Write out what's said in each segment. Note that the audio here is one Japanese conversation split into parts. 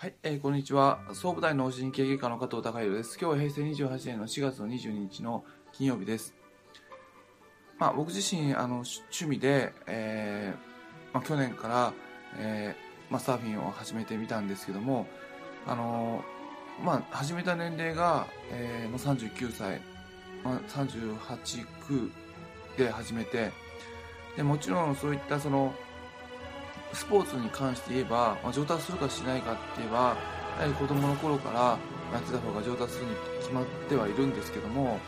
はい、えーこんにちは。総武大脳神経外科の加藤孝弘です。今日は平成28年の4月の22日の金曜日です。まあ、僕自身、あの、趣味で、えーまあ、去年から、えーまあ、サーフィンを始めてみたんですけども、あのーまあ、始めた年齢が、えーまあ、39歳、まあ、38、9で始めて、でもちろんそういったその、スポーツに関して言えば、まあ、上達するかしないかって言えば、やはり子供の頃からやってた方が上達するに決まってはいるんですけども、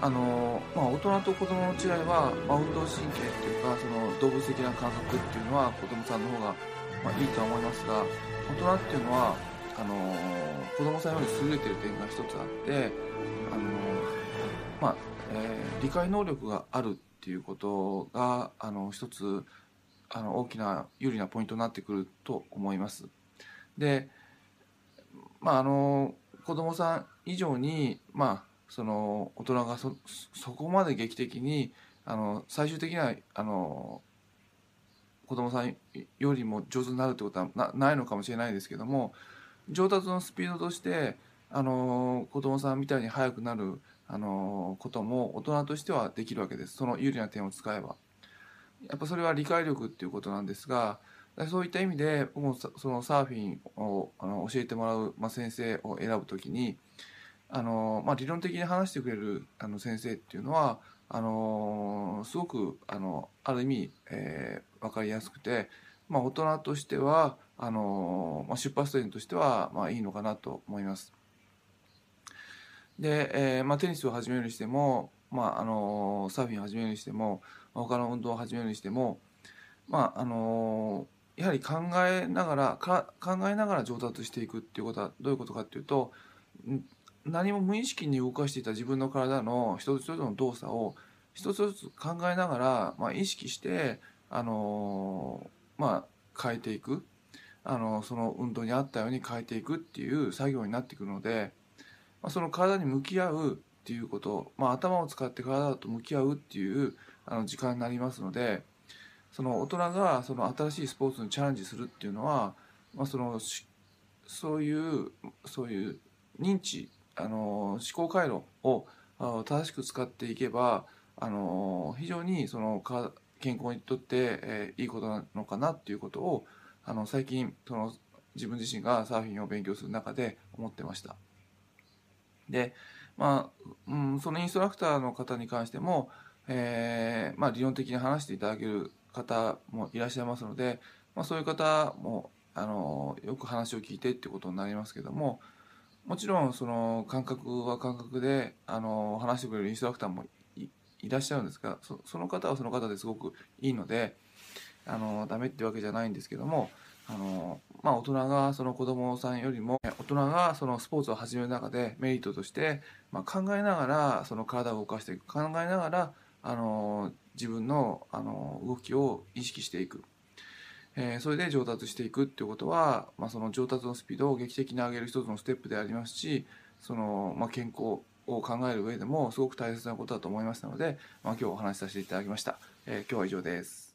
あのまあ、大人と子供の違いは、まあ、運動神経っていうか、その動物的な感覚っていうのは子供さんの方が、まあ、いいとは思いますが、大人っていうのは、あの子供さんより優れてる点が一つあって、あのまあ、えー理解能力があるっていうことが、あの、一つ、あの大きな有利なポイントになってくると思います。で、まああの子供さん以上にまあその大人がそこまで劇的にあの最終的にはあの子供さんよりも上手になるってことはなないのかもしれないですけども上達のスピードとしてあの子供さんみたいに速くなるあのことも大人としてはできるわけですその有利な点を使えば。やっぱそれは理解力っていうことなんですがそういった意味で僕もそのサーフィンをあの教えてもらう、まあ、先生を選ぶときにあの、まあ、理論的に話してくれるあの先生っていうのはあのすごくあのある意味、えー、分かりやすくて、まあ、大人としてはあの、まあ、出発点としては、まあ、いいのかなと思います。で、えーまあ、テニスを始めるにしても、まあ、あのサーフィンを始めるにしても他の運動を始めるにしても、まああのやはり考えながらか考えながら上達していくっていうことはどういうことかっていうと何も無意識に動かしていた自分の体の一つ一つの動作を一つずつ考えながら、まあ、意識して、あのまあ、変えていく、あのその運動に合ったように変えていくっていう作業になってくるので、まあ、その体に向き合うっていうこと、まあ、頭を使って体と向き合うっていうあの時間になりますのでその大人がその新しいスポーツにチャレンジするっていうのは、まあ、そのそういうそういう認知あの思考回路を正しく使っていけばあの非常にそのか健康にとって、えーいいことなのかなっていうことをあの最近その自分自身がサーフィンを勉強する中で思ってました。でまあ、うん、そのインストラクターの方に関しても、えーまあ、理論的に話していただける方もいらっしゃいますので、まあ、そういう方もあのよく話を聞いてってことになりますけどももちろんその感覚は感覚であの話してくれるインストラクターもいらっしゃるんですがそその方はその方ですごくいいのであのダメってわけじゃないんですけどもあの、まあ、大人がその子供さんよりも大人がそのスポーツを始める中でメリットとして、まあ、考えながらその体を動かしていく。考えながらあの自分のあの動きを意識していく、えーそれで上達していくっていうことは、まあ、その上達のスピードを劇的に上げる一つのステップでありますしその、まあ、健康を考える上でもすごく大切なことだと思いましたので、まあ、今日お話しさせていただきました、えー今日は以上です。